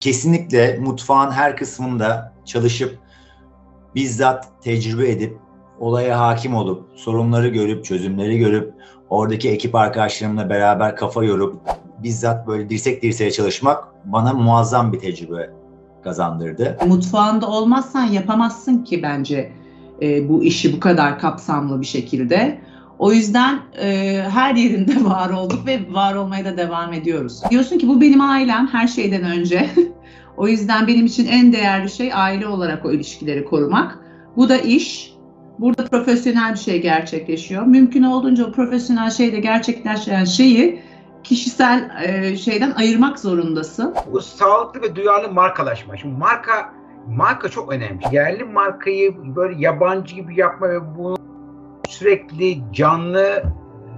kesinlikle mutfağın her kısmında çalışıp bizzat tecrübe edip olaya hakim olup sorunları görüp çözümleri görüp oradaki ekip arkadaşlarımla beraber kafa yorup bizzat böyle dirsek dirseğe çalışmak bana muazzam bir tecrübe kazandırdı. Mutfağında olmazsan yapamazsın ki bence e, bu işi bu kadar kapsamlı bir şekilde. O yüzden e, her yerinde var olduk ve var olmaya da devam ediyoruz. Diyorsun ki bu benim ailem her şeyden önce. o yüzden benim için en değerli şey aile olarak o ilişkileri korumak. Bu da iş. Burada profesyonel bir şey gerçekleşiyor. Mümkün olduğunca o profesyonel şeyde gerçekleşen şeyi kişisel e, şeyden ayırmak zorundasın. Bu sağlıklı ve duyarlı markalaşma. Şimdi marka marka çok önemli. Yerli markayı böyle yabancı gibi yapma ve bunu sürekli canlı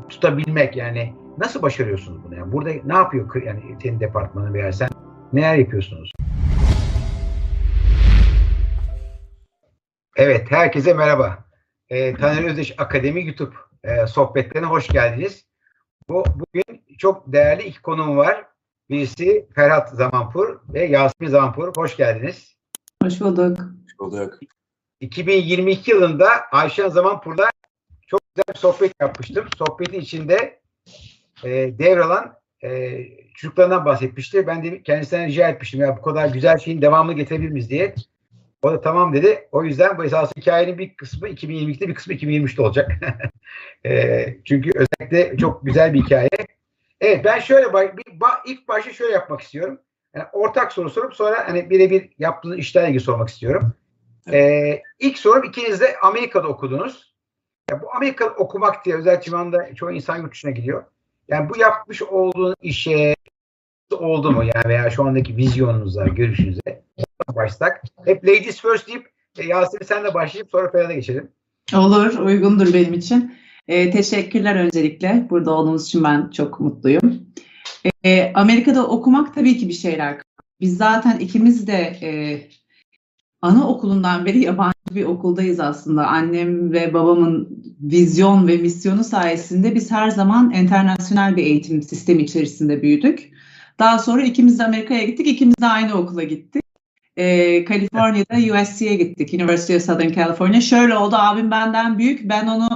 tutabilmek yani nasıl başarıyorsunuz bunu? Yani burada ne yapıyor yani senin departmanın veya sen neler yapıyorsunuz? Evet, herkese merhaba. Ee, Taner Özdeş Akademi YouTube e, sohbetlerine hoş geldiniz. Bu bugün çok değerli iki konuğum var. Birisi Ferhat Zamanpur ve Yasemin Zamanpur. Hoş geldiniz. Hoş bulduk. Bulduk. 2022 yılında Ayşen Zamanpur'la çok güzel bir sohbet yapmıştım. Sohbetin içinde e, devralan e, çocuklarından bahsetmişti. Ben de kendisinden rica etmiştim ya bu kadar güzel şeyin devamını getirebilir miyiz diye. O da tamam dedi. O yüzden bu esas hikayenin bir kısmı 2022'de bir kısmı 2023'te olacak. E, çünkü özellikle çok güzel bir hikaye. Evet ben şöyle bir, ilk başta şöyle yapmak istiyorum. Yani ortak soru sorup sonra hani birebir yaptığınız işlerle ilgili sormak istiyorum. Ee, ilk sorum ikiniz de Amerika'da okudunuz. Ya bu Amerika'da okumak diye özellikle şu çoğu insan yurt dışına gidiyor. Yani bu yapmış olduğun işe oldu mu yani veya şu andaki vizyonunuza, görüşünüze başlasak. Hep ladies first deyip e, Yasemin sen de başlayıp sonra Ferhat'a geçelim. Olur, uygundur benim için. Ee, teşekkürler öncelikle. Burada olduğunuz için ben çok mutluyum. Ee, Amerika'da okumak tabii ki bir şeyler. Biz zaten ikimiz de e, anaokulundan beri yabancı bir okuldayız aslında. Annem ve babamın vizyon ve misyonu sayesinde biz her zaman internasyonel bir eğitim sistemi içerisinde büyüdük. Daha sonra ikimiz de Amerika'ya gittik, ikimiz de aynı okula gittik. Ee, Kaliforniya'da USC'ye gittik, University of Southern California. Şöyle oldu, abim benden büyük, ben onu,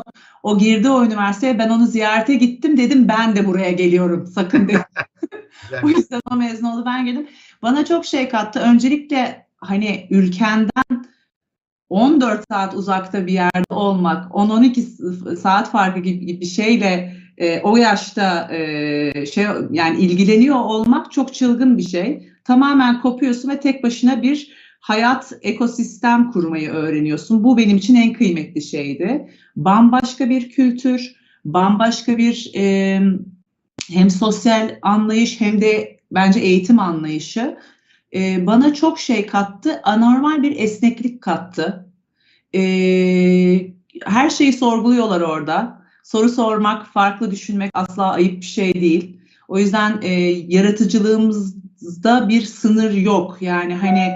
o girdi o üniversiteye, ben onu ziyarete gittim, dedim ben de buraya geliyorum, sakın dedim. O yüzden o mezun oldu ben geldim. Bana çok şey kattı. Öncelikle hani ülkenden 14 saat uzakta bir yerde olmak, 10-12 saat farkı gibi gibi şeyle e, o yaşta e, şey yani ilgileniyor olmak çok çılgın bir şey. Tamamen kopuyorsun ve tek başına bir hayat ekosistem kurmayı öğreniyorsun. Bu benim için en kıymetli şeydi. Bambaşka bir kültür, bambaşka bir e, hem sosyal anlayış hem de bence eğitim anlayışı e, bana çok şey kattı. Anormal bir esneklik kattı. E, her şeyi sorguluyorlar orada. Soru sormak, farklı düşünmek asla ayıp bir şey değil. O yüzden e, yaratıcılığımızda bir sınır yok. Yani hani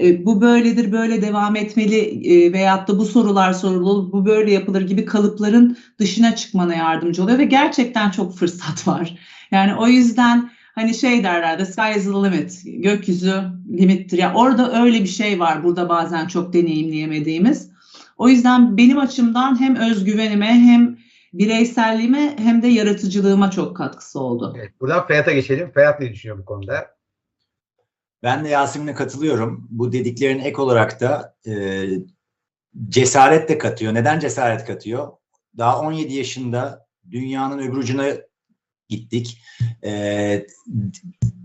e, bu böyledir, böyle devam etmeli e, veyahut da bu sorular sorulur, bu böyle yapılır gibi kalıpların dışına çıkmana yardımcı oluyor ve gerçekten çok fırsat var. Yani o yüzden hani şey derler the sky is the limit. Gökyüzü limittir. Ya orada öyle bir şey var burada bazen çok deneyimleyemediğimiz. O yüzden benim açımdan hem özgüvenime hem bireyselliğime hem de yaratıcılığıma çok katkısı oldu. Evet, buradan Ferhat'a geçelim. Ferhat ne düşünüyor bu konuda? Ben de Yasemin'e katılıyorum. Bu dediklerin ek olarak da e, cesaret de katıyor. Neden cesaret katıyor? Daha 17 yaşında dünyanın öbür ucuna gittik. E,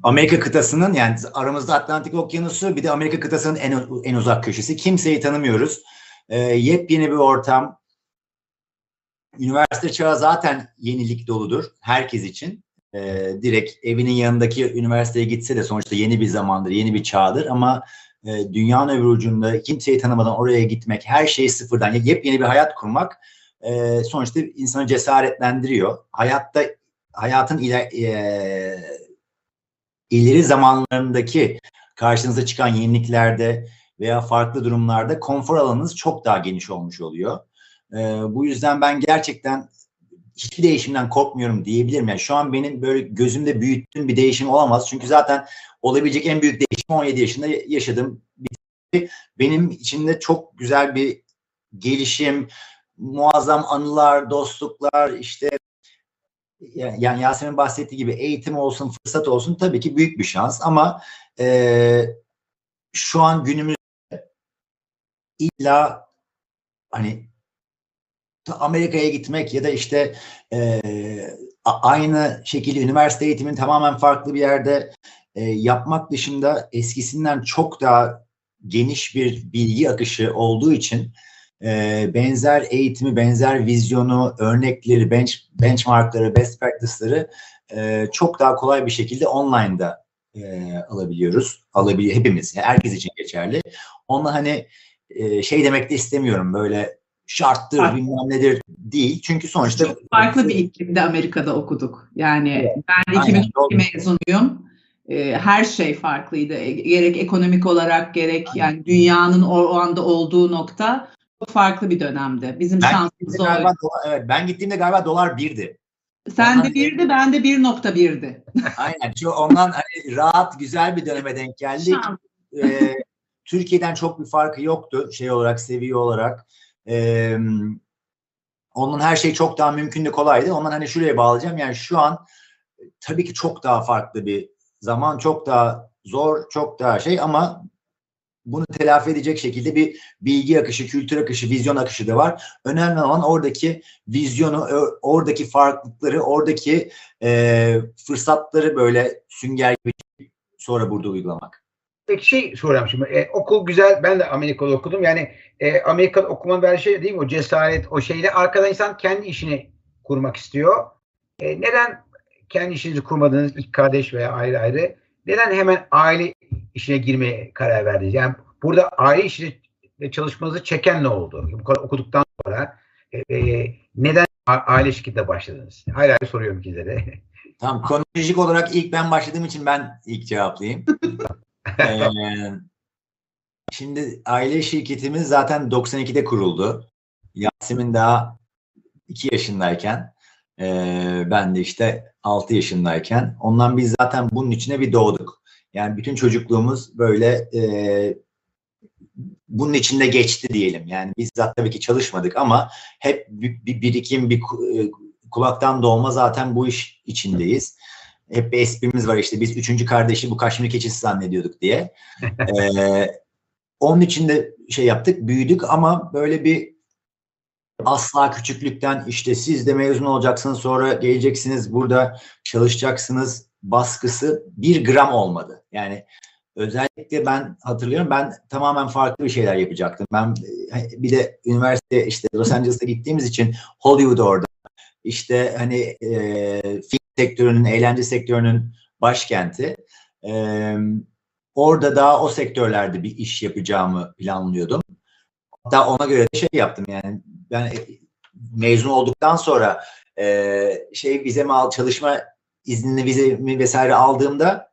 Amerika kıtasının yani aramızda Atlantik Okyanusu bir de Amerika kıtasının en, en uzak köşesi. Kimseyi tanımıyoruz. E, yepyeni bir ortam. Üniversite çağı zaten yenilik doludur herkes için e, direkt evinin yanındaki üniversiteye gitse de sonuçta yeni bir zamandır, yeni bir çağdır ama e, dünyanın öbür ucunda kimseyi tanımadan oraya gitmek, her şeyi sıfırdan, yepyeni bir hayat kurmak e, sonuçta insanı cesaretlendiriyor. Hayatta hayatın iler, e, ileri zamanlarındaki karşınıza çıkan yeniliklerde veya farklı durumlarda konfor alanınız çok daha geniş olmuş oluyor. E, bu yüzden ben gerçekten hiçbir değişimden korkmuyorum diyebilirim. Yani şu an benim böyle gözümde büyüttüğüm bir değişim olamaz. Çünkü zaten olabilecek en büyük değişim 17 yaşında yaşadım. Benim için de çok güzel bir gelişim, muazzam anılar, dostluklar, işte yani Yasemin bahsettiği gibi eğitim olsun, fırsat olsun tabii ki büyük bir şans ama e, şu an günümüzde illa hani Amerika'ya gitmek ya da işte e, aynı şekilde üniversite eğitimini tamamen farklı bir yerde e, yapmak dışında eskisinden çok daha geniş bir bilgi akışı olduğu için e, benzer eğitimi, benzer vizyonu, örnekleri, bench, benchmarkları, best practice'ları e, çok daha kolay bir şekilde online'da e, alabiliyoruz. Alabiliyor hepimiz. Yani herkes için geçerli. Onunla hani e, şey demek de istemiyorum böyle şarttır Farklı. bilmem nedir değil. Çünkü sonuçta Çok farklı bir iklimde Amerika'da okuduk. Yani Evet. ben de Aynen, 2002 doğru. mezunuyum. Ee, her şey farklıydı. E, Gerek ekonomik olarak gerek yani dünyanın o, o anda olduğu nokta farklı bir dönemdi. Bizim ben şansımız galiba dolar, evet ben gittiğimde galiba dolar birdi. Sen de birdi, ben de 1.1'di. Aynen. Şu ondan hani rahat güzel bir döneme denk geldik. Ee, Türkiye'den çok bir farkı yoktu şey olarak seviye olarak. Ee, onun her şey çok daha mümkündü kolaydı. Ondan hani şuraya bağlayacağım. Yani şu an tabii ki çok daha farklı bir zaman, çok daha zor, çok daha şey ama bunu telafi edecek şekilde bir bilgi akışı, kültür akışı, vizyon akışı da var. Önemli olan oradaki vizyonu, ö- oradaki farklılıkları, oradaki e, fırsatları böyle sünger gibi sonra burada uygulamak. Peki şey soracağım şimdi. E, okul güzel. Ben de Amerika'da okudum. Yani e, Amerika'da okumanın verdiği şey değil mi? O cesaret, o şeyle. Arkada insan kendi işini kurmak istiyor. E, neden kendi işinizi kurmadınız ilk kardeş veya ayrı ayrı? Neden hemen aile işine girmeye karar verdiniz? Yani burada aile işiyle çalışmanızı çeken ne oldu? Bu kadar okuduktan sonra e, e, neden aile şirketine başladınız? Hayır hayır soruyorum ikinize de. Tamam kronolojik olarak ilk ben başladığım için ben ilk cevaplayayım. Ee, şimdi aile şirketimiz zaten 92'de kuruldu. Yasemin daha 2 yaşındayken e, ben de işte 6 yaşındayken ondan biz zaten bunun içine bir doğduk. Yani bütün çocukluğumuz böyle e, bunun içinde geçti diyelim. Yani biz zaten tabii ki çalışmadık ama hep bir, bir birikim, bir e, kulaktan dolma zaten bu iş içindeyiz. Hep bir esprimiz var işte biz üçüncü kardeşi bu Kaşmir keçisi zannediyorduk diye. Ee, onun için de şey yaptık, büyüdük ama böyle bir asla küçüklükten işte siz de mezun olacaksınız sonra geleceksiniz burada çalışacaksınız baskısı bir gram olmadı. Yani özellikle ben hatırlıyorum ben tamamen farklı bir şeyler yapacaktım. Ben e, bir de üniversite işte Los Angeles'a gittiğimiz için Hollywood orada. İşte hani e, film sektörünün, eğlence sektörünün başkenti. E, orada daha o sektörlerde bir iş yapacağımı planlıyordum. Hatta ona göre de şey yaptım yani ben e, mezun olduktan sonra e, şey vizemi al çalışma iznini vizemi vesaire aldığımda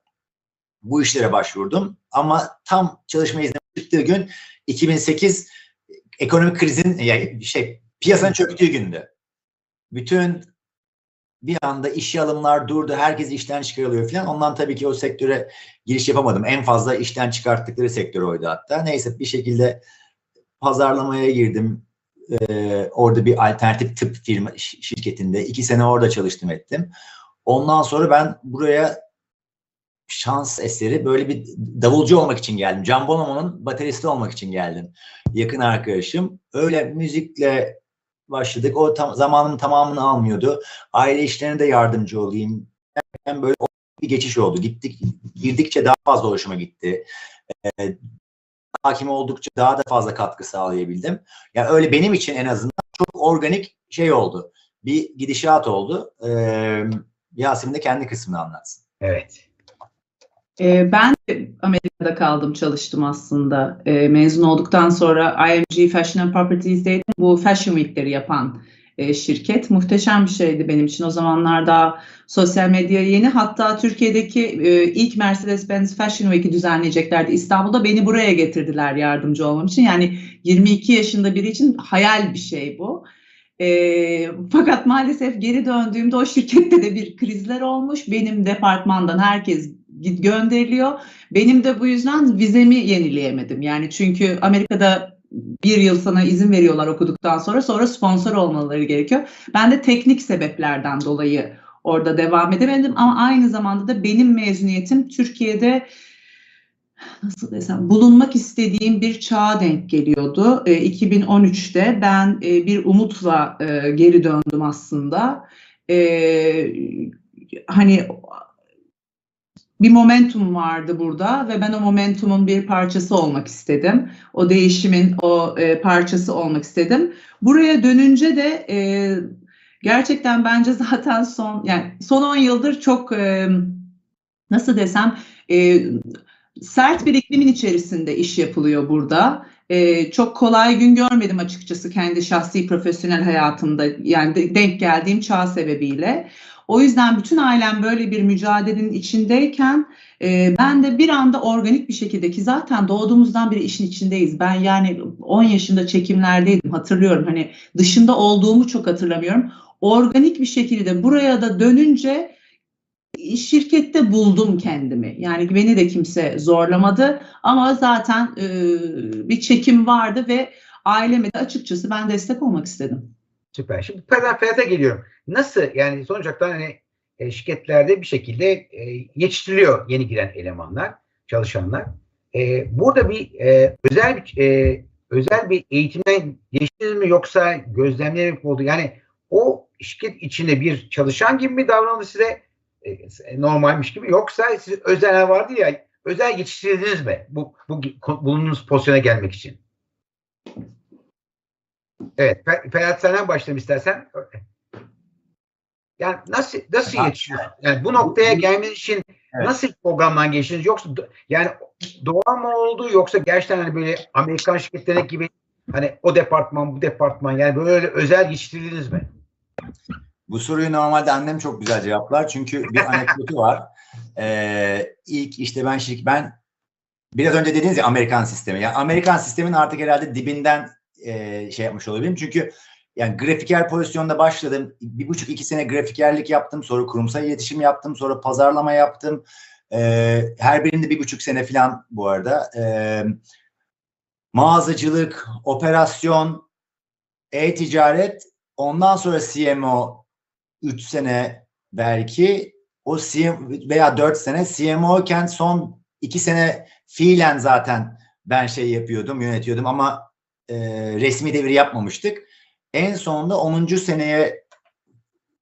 bu işlere başvurdum. Ama tam çalışma izni çıktığı gün 2008 ekonomik krizin yani şey piyasanın çöktüğü gündü. Bütün bir anda işe alımlar durdu. Herkes işten çıkarılıyor falan. Ondan tabii ki o sektöre giriş yapamadım. En fazla işten çıkarttıkları sektör oydu hatta. Neyse bir şekilde pazarlamaya girdim. Ee, orada bir alternatif tıp firma şirketinde. iki sene orada çalıştım ettim. Ondan sonra ben buraya şans eseri böyle bir davulcu olmak için geldim. Can Bonomo'nun bateristi olmak için geldim. Yakın arkadaşım. Öyle müzikle başladık. O tam, zamanın tamamını almıyordu. Aile işlerine de yardımcı olayım. Yani böyle bir geçiş oldu. Gittik, girdikçe daha fazla hoşuma gitti. Ee, hakim oldukça daha da fazla katkı sağlayabildim. Yani öyle benim için en azından çok organik şey oldu. Bir gidişat oldu. Ee, Yasemin de kendi kısmını anlatsın. Evet. Ee, ben de Amerika'da kaldım, çalıştım aslında. Ee, mezun olduktan sonra IMG Fashion and Properties'deydim. Bu Fashion Week'leri yapan e, şirket. Muhteşem bir şeydi benim için. O zamanlar daha sosyal medya yeni. Hatta Türkiye'deki e, ilk Mercedes-Benz Fashion Week'i düzenleyeceklerdi. İstanbul'da beni buraya getirdiler yardımcı olmam için. Yani 22 yaşında biri için hayal bir şey bu. E, fakat maalesef geri döndüğümde o şirkette de bir krizler olmuş. Benim departmandan herkes gönderiliyor. Benim de bu yüzden vizemi yenileyemedim. Yani çünkü Amerika'da bir yıl sana izin veriyorlar okuduktan sonra sonra sponsor olmaları gerekiyor. Ben de teknik sebeplerden dolayı orada devam edemedim ama aynı zamanda da benim mezuniyetim Türkiye'de nasıl desem bulunmak istediğim bir çağa denk geliyordu. E, 2013'te ben e, bir umutla e, geri döndüm aslında. E, hani bir momentum vardı burada ve ben o momentumun bir parçası olmak istedim. O değişimin o e, parçası olmak istedim. Buraya dönünce de e, gerçekten bence zaten son yani son 10 yıldır çok e, nasıl desem e, sert bir iklimin içerisinde iş yapılıyor burada. E, çok kolay gün görmedim açıkçası kendi şahsi profesyonel hayatımda yani de- denk geldiğim çağ sebebiyle. O yüzden bütün ailem böyle bir mücadelenin içindeyken e, ben de bir anda organik bir şekilde ki zaten doğduğumuzdan beri işin içindeyiz. Ben yani 10 yaşında çekimlerdeydim hatırlıyorum. Hani dışında olduğumu çok hatırlamıyorum. Organik bir şekilde buraya da dönünce şirkette buldum kendimi. Yani beni de kimse zorlamadı ama zaten e, bir çekim vardı ve aileme de açıkçası ben destek olmak istedim. Süper. Şimdi Ferhat'a geliyorum. Nasıl yani sonuç olarak hani e, şirketlerde bir şekilde e, yetiştiriliyor yeni giren elemanlar, çalışanlar. E, burada bir özel bir özel bir eğitimden geçtiniz mi yoksa gözlemlemek mi oldu? Yani o şirket içinde bir çalışan gibi mi davranıldı size normalmiş gibi yoksa siz özel vardı ya özel yetiştirildiniz mi bu, bu bulunduğunuz pozisyona gelmek için? Evet, Fer- Ferhat senden başlayalım istersen. Yani nasıl nasıl yetişiyorsun? Yani bu noktaya gelmeniz için Evet. nasıl programdan geçtiniz? Yoksa yani doğal mı oldu yoksa gerçekten hani böyle Amerikan şirketlerine gibi hani o departman bu departman yani böyle özel yetiştirildiniz mi? Bu soruyu normalde annem çok güzel cevaplar. Çünkü bir anekdotu var. Ee, ilk işte ben şirk ben biraz önce dediğiniz ya Amerikan sistemi. Yani Amerikan sistemin artık herhalde dibinden e, şey yapmış olabilirim. Çünkü yani grafiker pozisyonda başladım. Bir buçuk iki sene grafikerlik yaptım. Sonra kurumsal iletişim yaptım. Sonra pazarlama yaptım. Ee, her birinde bir buçuk sene falan bu arada. Ee, mağazacılık, operasyon, e-ticaret, ondan sonra CMO 3 sene belki o CM veya 4 sene CMO iken son 2 sene fiilen zaten ben şey yapıyordum, yönetiyordum ama e, resmi devir yapmamıştık. En sonunda 10. seneye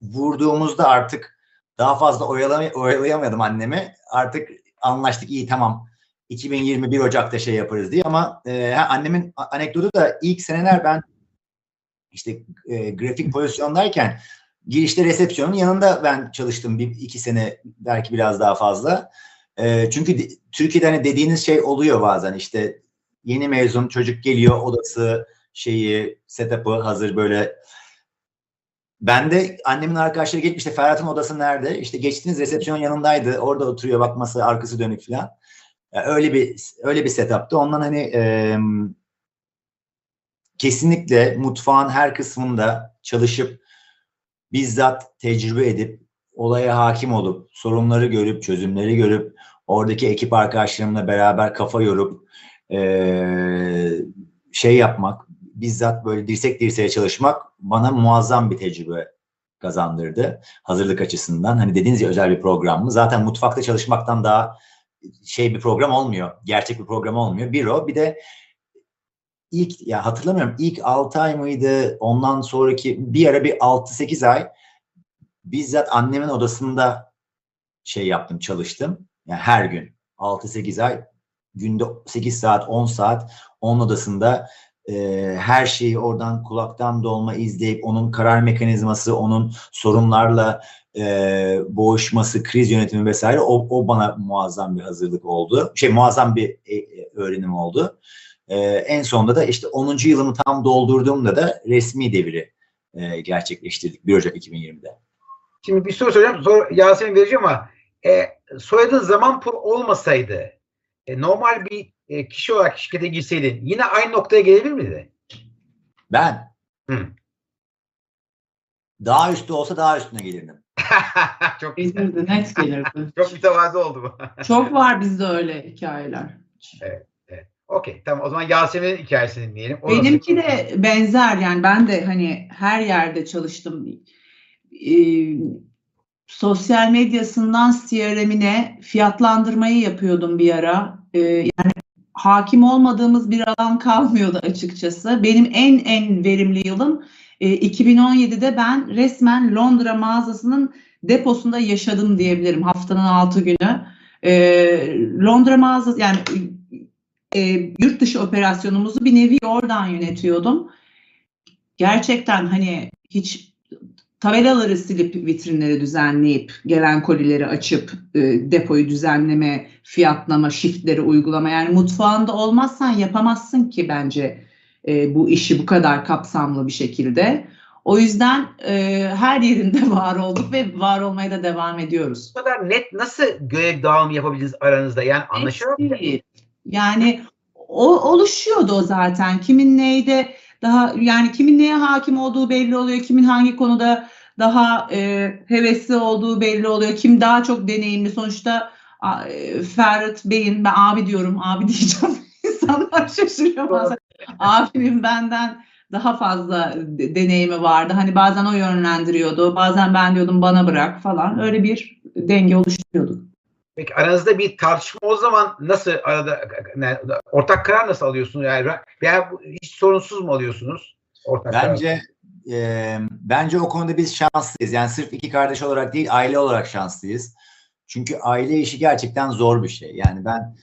vurduğumuzda artık daha fazla oyalay oyalayamadım annemi. Artık anlaştık iyi tamam 2021 Ocak'ta şey yaparız diye ama e, annemin anekdotu da ilk seneler ben işte e, grafik pozisyondayken girişte resepsiyonun yanında ben çalıştım bir iki sene belki biraz daha fazla. E, çünkü de- Türkiye'de hani dediğiniz şey oluyor bazen işte yeni mezun çocuk geliyor odası şeyi setup'ı hazır böyle. Ben de annemin arkadaşları işte Ferhat'ın odası nerede? İşte geçtiğiniz resepsiyon yanındaydı. Orada oturuyor bak masa arkası dönük falan. Ya öyle bir öyle bir setup'tı. Ondan hani e, kesinlikle mutfağın her kısmında çalışıp bizzat tecrübe edip olaya hakim olup sorunları görüp çözümleri görüp oradaki ekip arkadaşlarımla beraber kafa yorup şey yapmak bizzat böyle dirsek dirseğe çalışmak bana muazzam bir tecrübe kazandırdı hazırlık açısından. Hani dediğiniz ya özel bir program mı? Zaten mutfakta çalışmaktan daha şey bir program olmuyor. Gerçek bir program olmuyor. Bir o bir de ilk ya hatırlamıyorum ilk 6 ay mıydı ondan sonraki bir ara bir 6-8 ay bizzat annemin odasında şey yaptım çalıştım. Yani her gün 6-8 ay günde 8 saat 10 saat onun odasında e, her şeyi oradan kulaktan dolma izleyip onun karar mekanizması onun sorunlarla e, boğuşması kriz yönetimi vesaire o, o bana muazzam bir hazırlık oldu. Şey muazzam bir e, e, öğrenim oldu. Ee, en sonunda da işte 10. yılımı tam doldurduğumda da resmi devri e, gerçekleştirdik 1 Ocak 2020'de. Şimdi bir soru soracağım. Sonra Yasemin vereceğim ama e, soyadın Zamanpur olmasaydı e, normal bir e, kişi olarak şirkete girseydin yine aynı noktaya gelebilir miydi? Ben Hı. daha üstü olsa daha üstüne gelirdim. çok Gelirdi, net gelirdi. çok mütevazı oldu bu. Çok var bizde öyle hikayeler. Okey tamam o zaman Yasemin'in hikayesini dinleyelim. O Benimki nasıl- de benzer yani ben de hani her yerde çalıştım. Ee, sosyal medyasından CRM'ine fiyatlandırmayı yapıyordum bir ara. Ee, yani hakim olmadığımız bir alan kalmıyordu açıkçası. Benim en en verimli yılım e, 2017'de ben resmen Londra mağazasının deposunda yaşadım diyebilirim haftanın 6 günü. Ee, Londra mağazası yani e, yurt dışı operasyonumuzu bir nevi oradan yönetiyordum. Gerçekten hani hiç tabelaları silip vitrinleri düzenleyip gelen kolileri açıp e, depoyu düzenleme, fiyatlama, shiftleri uygulama yani mutfağında olmazsan yapamazsın ki bence e, bu işi bu kadar kapsamlı bir şekilde. O yüzden e, her yerinde var olduk ve var olmaya da devam ediyoruz. Bu kadar net nasıl görev dağılımı yapabildiniz aranızda? Yani anlaşılıyor. Yani o oluşuyordu o zaten. Kimin neyde daha yani kimin neye hakim olduğu belli oluyor. Kimin hangi konuda daha e, hevesli olduğu belli oluyor. Kim daha çok deneyimli. Sonuçta e, Ferhat Bey'in ben abi diyorum abi diyeceğim. İnsanlar şaşırıyor bazen. Abimin benden daha fazla de- deneyimi vardı. Hani bazen o yönlendiriyordu. Bazen ben diyordum bana bırak falan. Öyle bir denge oluşturuyorduk. Peki aranızda bir tartışma o zaman nasıl arada ne- ortak karar nasıl alıyorsunuz? Yani veya hiç sorunsuz mu alıyorsunuz? Ortak karar? Bence e, bence o konuda biz şanslıyız. Yani sırf iki kardeş olarak değil, aile olarak şanslıyız. Çünkü aile işi gerçekten zor bir şey. Yani ben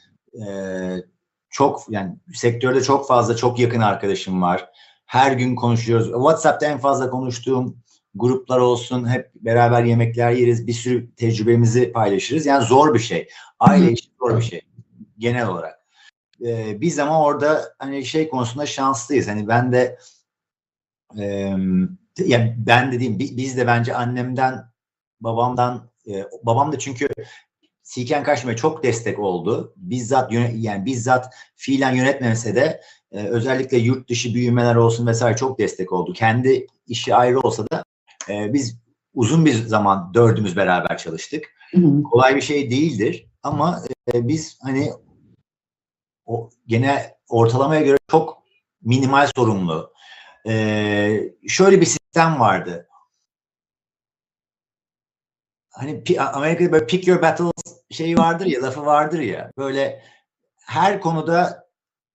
e, çok yani sektörde çok fazla çok yakın arkadaşım var. Her gün konuşuyoruz. WhatsApp'ta en fazla konuştuğum gruplar olsun. Hep beraber yemekler yeriz. Bir sürü tecrübemizi paylaşırız. Yani zor bir şey. Aile işi zor bir şey. Genel olarak. E, biz ama orada hani şey konusunda şanslıyız. Hani ben de ee, ya ben dediğim bi- biz de bence annemden babamdan e, babam da çünkü Siken Kaşmer'e çok destek oldu. Bizzat yani bizzat fiilen yönetmemese de e, özellikle yurt dışı büyümeler olsun vesaire çok destek oldu. Kendi işi ayrı olsa da e, biz uzun bir zaman dördümüz beraber çalıştık. Kolay bir şey değildir ama e, biz hani o gene ortalamaya göre çok minimal sorumlu. Ee, şöyle bir sistem vardı. Hani Amerika'da böyle pick your battles şeyi vardır ya, lafı vardır ya. Böyle her konuda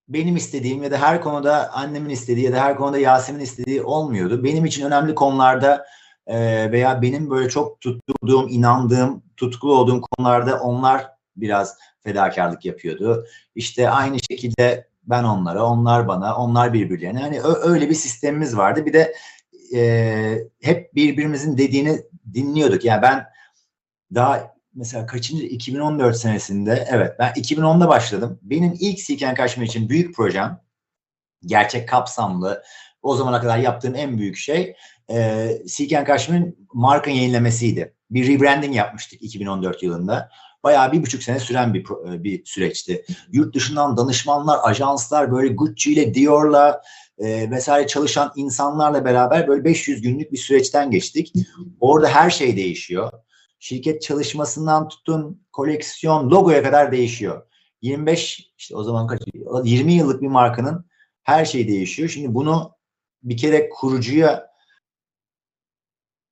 benim istediğim ya da her konuda annemin istediği ya da her konuda Yasemin istediği olmuyordu. Benim için önemli konularda e, veya benim böyle çok tuttuğum, inandığım, tutkulu olduğum konularda onlar biraz fedakarlık yapıyordu. İşte aynı şekilde ben onlara, onlar bana, onlar birbirlerine. Hani öyle bir sistemimiz vardı. Bir de e, hep birbirimizin dediğini dinliyorduk. Yani ben daha mesela kaçıncı 2014 senesinde evet ben 2010'da başladım. Benim ilk Siken Kaşmir için büyük projem gerçek kapsamlı o zamana kadar yaptığım en büyük şey e, Siken Kaşmir'in marka yenilemesiydi. Bir rebranding yapmıştık 2014 yılında. Bayağı bir buçuk sene süren bir pro- bir süreçti. Yurt dışından danışmanlar, ajanslar böyle Gucci ile Dior'la e, vesaire çalışan insanlarla beraber böyle 500 günlük bir süreçten geçtik. Orada her şey değişiyor. Şirket çalışmasından tutun koleksiyon, logoya kadar değişiyor. 25 işte o zaman kaç 20 yıllık bir markanın her şey değişiyor. Şimdi bunu bir kere kurucuya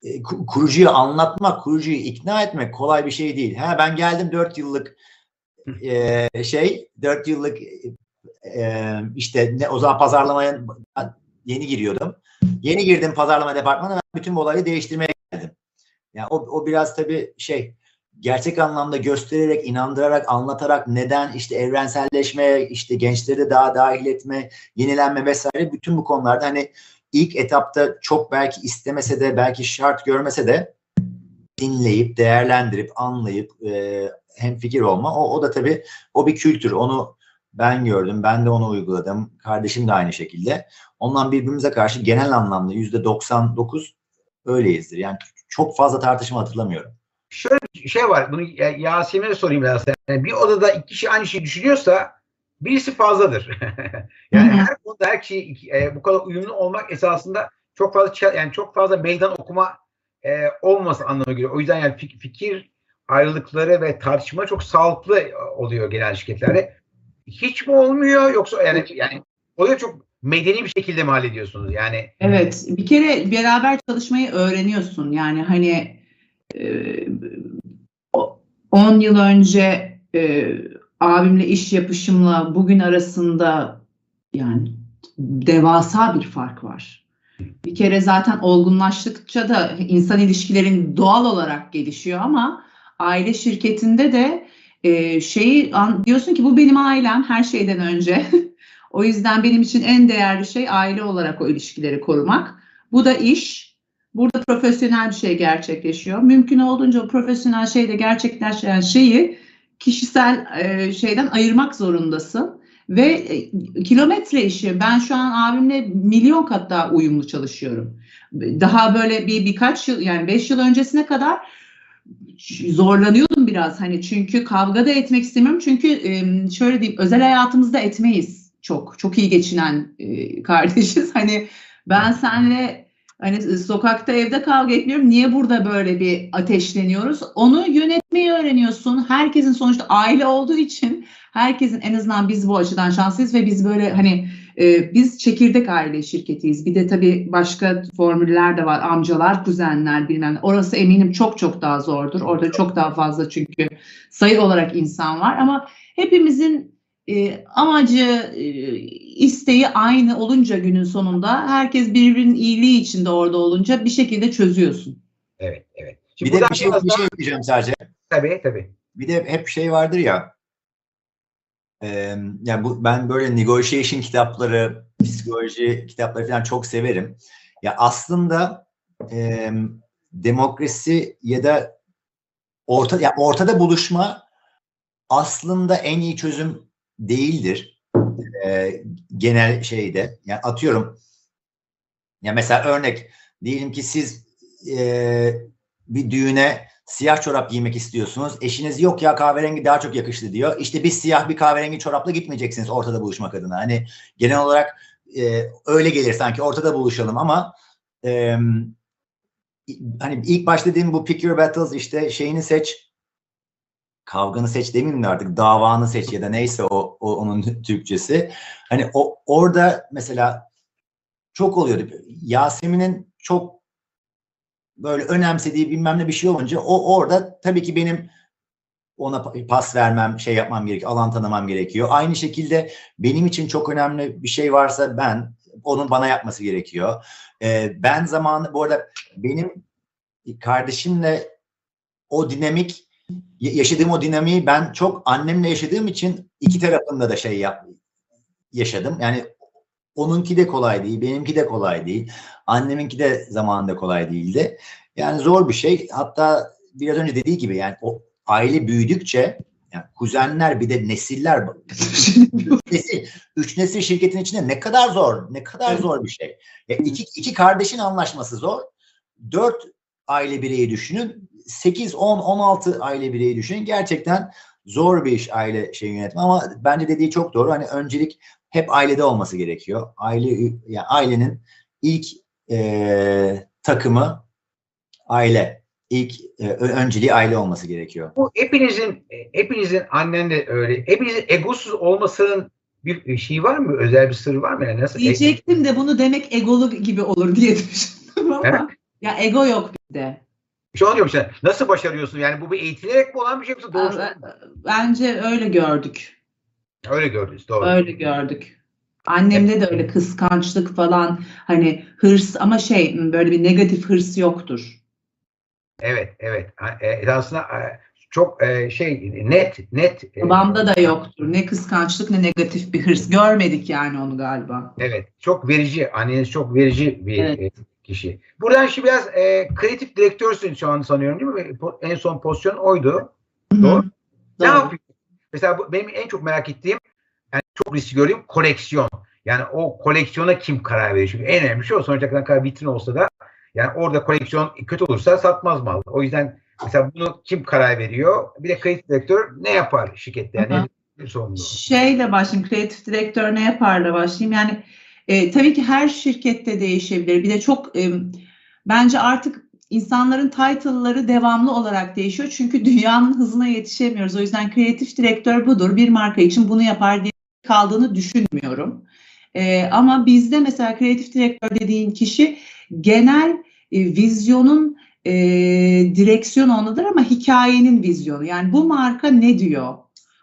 e, ku- kurucuyu anlatmak, kurucuyu ikna etmek kolay bir şey değil. Ha ben geldim 4 yıllık e, şey, 4 yıllık e, işte ne o zaman pazarlamaya yeni giriyordum. Yeni girdim pazarlama departmanına bütün bu olayı değiştirmeye geldim. Yani o, o biraz tabii şey gerçek anlamda göstererek, inandırarak, anlatarak neden işte evrenselleşme, işte gençleri de daha dahil etme, yenilenme vesaire bütün bu konularda hani ilk etapta çok belki istemese de belki şart görmese de dinleyip, değerlendirip, anlayıp e, hem fikir olma. O, o da tabii o bir kültür. Onu ben gördüm. Ben de onu uyguladım. Kardeşim de aynı şekilde. Ondan birbirimize karşı genel anlamda yüzde 99 öyleyizdir. Yani çok fazla tartışma hatırlamıyorum. Şöyle bir şey var. Bunu Ya- Yasemin'e sorayım biraz. Yani bir odada iki kişi aynı şeyi düşünüyorsa birisi fazladır. yani Hı hı. her konuda her kişi e, bu kadar uyumlu olmak esasında çok fazla yani çok fazla meydan okuma e, olması anlamına geliyor. O yüzden yani fik- fikir ayrılıkları ve tartışma çok sağlıklı e, oluyor genel şirketlerde. Hiç mi olmuyor yoksa yani yani oluyor çok medeni bir şekilde mi hallediyorsunuz? Yani Evet, bir kere beraber çalışmayı öğreniyorsun. Yani hani 10 yıl önce e, abimle iş yapışımla bugün arasında yani devasa bir fark var. Bir kere zaten olgunlaştıkça da insan ilişkilerin doğal olarak gelişiyor ama aile şirketinde de e, şeyi an- diyorsun ki bu benim ailem her şeyden önce. O yüzden benim için en değerli şey aile olarak o ilişkileri korumak. Bu da iş. Burada profesyonel bir şey gerçekleşiyor. Mümkün olduğunca profesyonel şeyde gerçekleşen şeyi kişisel e, şeyden ayırmak zorundasın. Ve e, kilometre işi. Ben şu an abimle milyon kat daha uyumlu çalışıyorum. Daha böyle bir birkaç yıl yani beş yıl öncesine kadar zorlanıyordum biraz hani çünkü kavga da etmek istemiyorum çünkü e, şöyle diyeyim özel hayatımızda etmeyiz çok çok iyi geçinen e, kardeşiz hani ben senle hani sokakta evde kavga etmiyorum niye burada böyle bir ateşleniyoruz onu yönetmeyi öğreniyorsun herkesin sonuçta aile olduğu için herkesin en azından biz bu açıdan şanslıyız ve biz böyle hani e, biz çekirdek aile şirketiyiz. Bir de tabii başka formüller de var. Amcalar, kuzenler bilmem. Orası eminim çok çok daha zordur. Orada çok daha fazla çünkü sayı olarak insan var ama hepimizin e, amacı, e, isteği aynı olunca günün sonunda herkes birbirinin iyiliği içinde orada olunca bir şekilde çözüyorsun. evet evet. Bir Şimdi de buradan bir şey, bir daha- şey ekleyeceğim sadece. tabii tabii. Bir de hep şey vardır ya. E, yani bu ben böyle negotiation kitapları, psikoloji kitapları falan çok severim. Ya aslında e, demokrasi ya da orta ya ortada buluşma aslında en iyi çözüm değildir. E, genel şeyde. Yani atıyorum ya mesela örnek diyelim ki siz e, bir düğüne siyah çorap giymek istiyorsunuz. Eşiniz yok ya kahverengi daha çok yakıştı diyor. İşte biz siyah bir kahverengi çorapla gitmeyeceksiniz ortada buluşmak adına. Hani genel olarak e, öyle gelir sanki ortada buluşalım ama e, hani ilk başta dediğim bu pick your battles işte şeyini seç kavganı seç demeyeyim de artık davanı seç ya da neyse o, o onun Türkçesi. Hani o orada mesela çok oluyordu. Yasemin'in çok böyle önemsediği bilmem ne bir şey olunca o orada tabii ki benim ona pa- pas vermem, şey yapmam gerekiyor, alan tanımam gerekiyor. Aynı şekilde benim için çok önemli bir şey varsa ben onun bana yapması gerekiyor. Ee, ben zamanı bu arada benim kardeşimle o dinamik yaşadığım o dinamiği ben çok annemle yaşadığım için iki tarafında da şey yap yaşadım. Yani onunki de kolay değil, benimki de kolay değil. Anneminki de zamanında kolay değildi. Yani zor bir şey. Hatta biraz önce dediği gibi yani o aile büyüdükçe yani kuzenler bir de nesiller üç nesil, üç nesil şirketin içinde ne kadar zor, ne kadar zor bir şey. Ya iki, iki kardeşin anlaşması zor. Dört aile bireyi düşünün. 8, 10, 16 aile bireyi düşünün. Gerçekten zor bir iş aile şey yönetme ama bence dediği çok doğru. Hani öncelik hep ailede olması gerekiyor. Aile yani ailenin ilk e, takımı aile. İlk e, önceliği aile olması gerekiyor. Bu hepinizin hepinizin annen de öyle. Hepinizin egosuz olmasının bir şey var mı? Özel bir sır var mı? Yani nasıl? Diyecektim de bunu demek egolu gibi olur diye düşündüm ama Evet. ya ego yok bizde. Şey oluyor işte. Nasıl başarıyorsun? Yani bu bir eğitilerek mi olan bir şey yoksa doğrusu? Ben- Bence öyle gördük. Öyle gördünüz. Doğru. Öyle gördük. Annemde de öyle kıskançlık falan hani hırs ama şey böyle bir negatif hırs yoktur. Evet, evet. E, aslında e, çok e, şey net, net. Babamda da yoktur. Ne kıskançlık ne negatif bir hırs. Görmedik yani onu galiba. Evet, çok verici. Anneniz çok verici bir Evet. Kişi. Buradan şimdi biraz e, kreatif direktörsün şu an sanıyorum değil mi? En son pozisyon oydu. Doğru. Ne Doğru. yapıyor? Mesela bu, benim en çok merak ettiğim, yani çok risk gördüğüm koleksiyon. Yani o koleksiyona kim karar verir? Çünkü en önemli şey o. Sonuçta kadar vitrin olsa da yani orada koleksiyon kötü olursa satmaz mal. O yüzden mesela bunu kim karar veriyor? Bir de kreatif direktör ne yapar şirkette? Yani Hı hı. nedir sorumluluğu? Şeyle başlayayım. Kreatif direktör ne yaparla başlayayım. Yani e, tabii ki her şirkette değişebilir. Bir de çok e, bence artık insanların title'ları devamlı olarak değişiyor. Çünkü dünyanın hızına yetişemiyoruz. O yüzden kreatif direktör budur. Bir marka için bunu yapar diye kaldığını düşünmüyorum. Ee, ama bizde mesela kreatif direktör dediğin kişi genel e, vizyonun e, direksiyon ondadır ama hikayenin vizyonu. Yani bu marka ne diyor?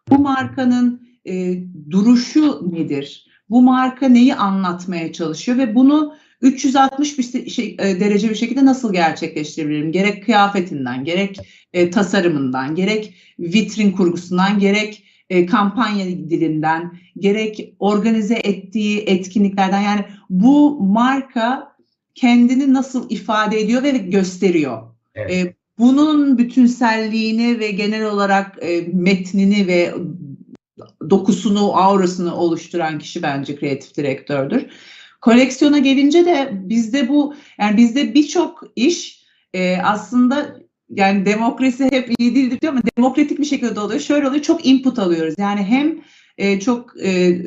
Bu markanın e, duruşu nedir? Bu marka neyi anlatmaya çalışıyor ve bunu 360 bir şey, e, derece bir şekilde nasıl gerçekleştirebilirim? Gerek kıyafetinden, gerek e, tasarımından, gerek vitrin kurgusundan, gerek e, kampanya dilinden, gerek organize ettiği etkinliklerden yani bu marka kendini nasıl ifade ediyor ve gösteriyor. Evet. E, bunun bütünselliğini ve genel olarak e, metnini ve dokusunu, aurasını oluşturan kişi bence kreatif direktördür. Koleksiyona gelince de bizde bu yani bizde birçok iş e, aslında yani demokrasi hep iyi değildir diyor ama demokratik bir şekilde oluyor. Şöyle oluyor çok input alıyoruz. Yani hem e, çok e, e,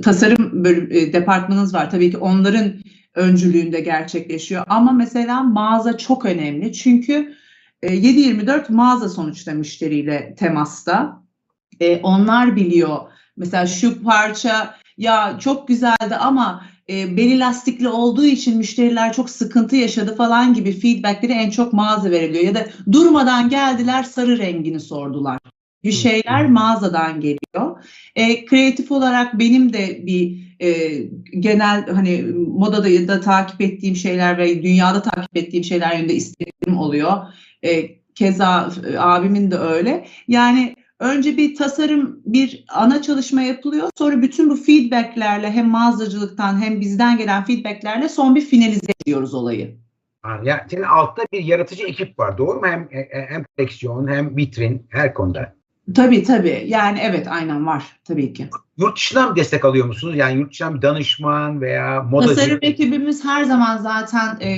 tasarım bölüm, e, departmanınız var. Tabii ki onların öncülüğünde gerçekleşiyor. Ama mesela mağaza çok önemli. Çünkü e, 7-24 mağaza sonuçta müşteriyle temasta. E, onlar biliyor. Mesela şu parça ya çok güzeldi ama e, beli lastikli olduğu için müşteriler çok sıkıntı yaşadı falan gibi feedbackleri en çok mağaza veriliyor. Ya da durmadan geldiler sarı rengini sordular. Bir şeyler mağazadan geliyor. E, kreatif olarak benim de bir e, genel hani modada da takip ettiğim şeyler ve dünyada takip ettiğim şeyler yönünde istediğim oluyor. E, keza e, abimin de öyle. Yani önce bir tasarım, bir ana çalışma yapılıyor. Sonra bütün bu feedbacklerle hem mağazacılıktan hem bizden gelen feedbacklerle son bir finalize ediyoruz olayı. Ha, Ya senin altta bir yaratıcı ekip var doğru mu? Hem e, hem koleksiyon hem vitrin her konuda. Tabii tabii. Yani evet aynen var tabii ki. Yurt dışından mı destek alıyor musunuz? Yani yurt dışından bir danışman veya modacı. Tasarım ekibimiz her zaman zaten e,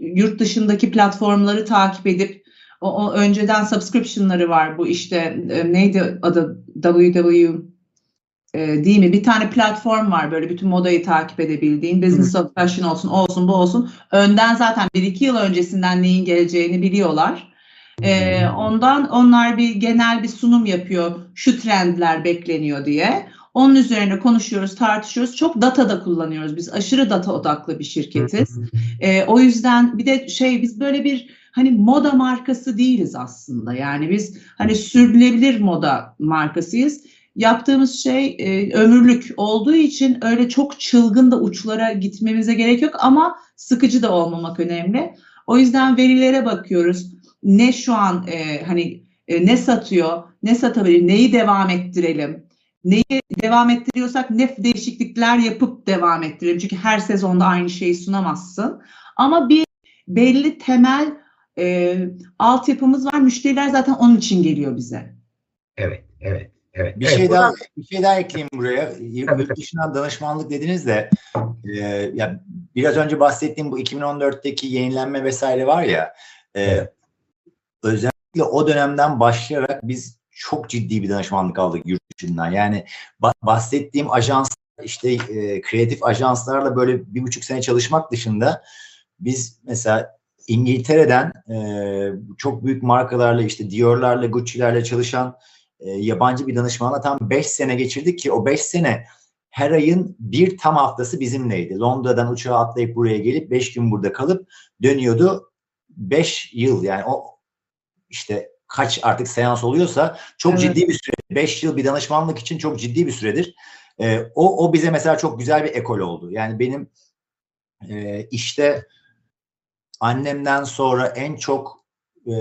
yurt dışındaki platformları takip edip o, o önceden subscription'ları var bu işte e, neydi adı WW e, değil mi? Bir tane platform var böyle bütün modayı takip edebildiğin. Business of Fashion olsun, o olsun, bu olsun. Önden zaten bir iki yıl öncesinden neyin geleceğini biliyorlar. E, ondan onlar bir genel bir sunum yapıyor. Şu trendler bekleniyor diye. Onun üzerine konuşuyoruz, tartışıyoruz. Çok data da kullanıyoruz. Biz aşırı data odaklı bir şirketiz. E, o yüzden bir de şey biz böyle bir hani moda markası değiliz aslında. Yani biz hani sürdürülebilir moda markasıyız. Yaptığımız şey e, ömürlük olduğu için öyle çok çılgın da uçlara gitmemize gerek yok ama sıkıcı da olmamak önemli. O yüzden verilere bakıyoruz. Ne şu an e, hani e, ne satıyor, ne satabilir, neyi devam ettirelim, neyi devam ettiriyorsak ne değişiklikler yapıp devam ettirelim. Çünkü her sezonda aynı şeyi sunamazsın. Ama bir belli temel e, altyapımız var. Müşteriler zaten onun için geliyor bize. Evet, evet, evet. Bir evet, şey daha bir şey daha ekleyeyim buraya. Yurt dışından danışmanlık dediniz de e, ya biraz önce bahsettiğim bu 2014'teki yenilenme vesaire var ya e, özellikle o dönemden başlayarak biz çok ciddi bir danışmanlık aldık yurt dışından. Yani ba- bahsettiğim ajans işte e, kreatif ajanslarla böyle bir buçuk sene çalışmak dışında biz mesela İngiltere'den e, çok büyük markalarla işte Dior'larla, Gucci'lerle çalışan e, yabancı bir danışmanla tam 5 sene geçirdik ki o 5 sene her ayın bir tam haftası bizimleydi. Londra'dan uçağa atlayıp buraya gelip 5 gün burada kalıp dönüyordu. 5 yıl yani o işte kaç artık seans oluyorsa çok Evet. ciddi bir süre. 5 yıl bir danışmanlık için çok ciddi bir süredir. E, o, o bize mesela çok güzel bir ekol oldu. Yani benim e, işte annemden sonra en çok e,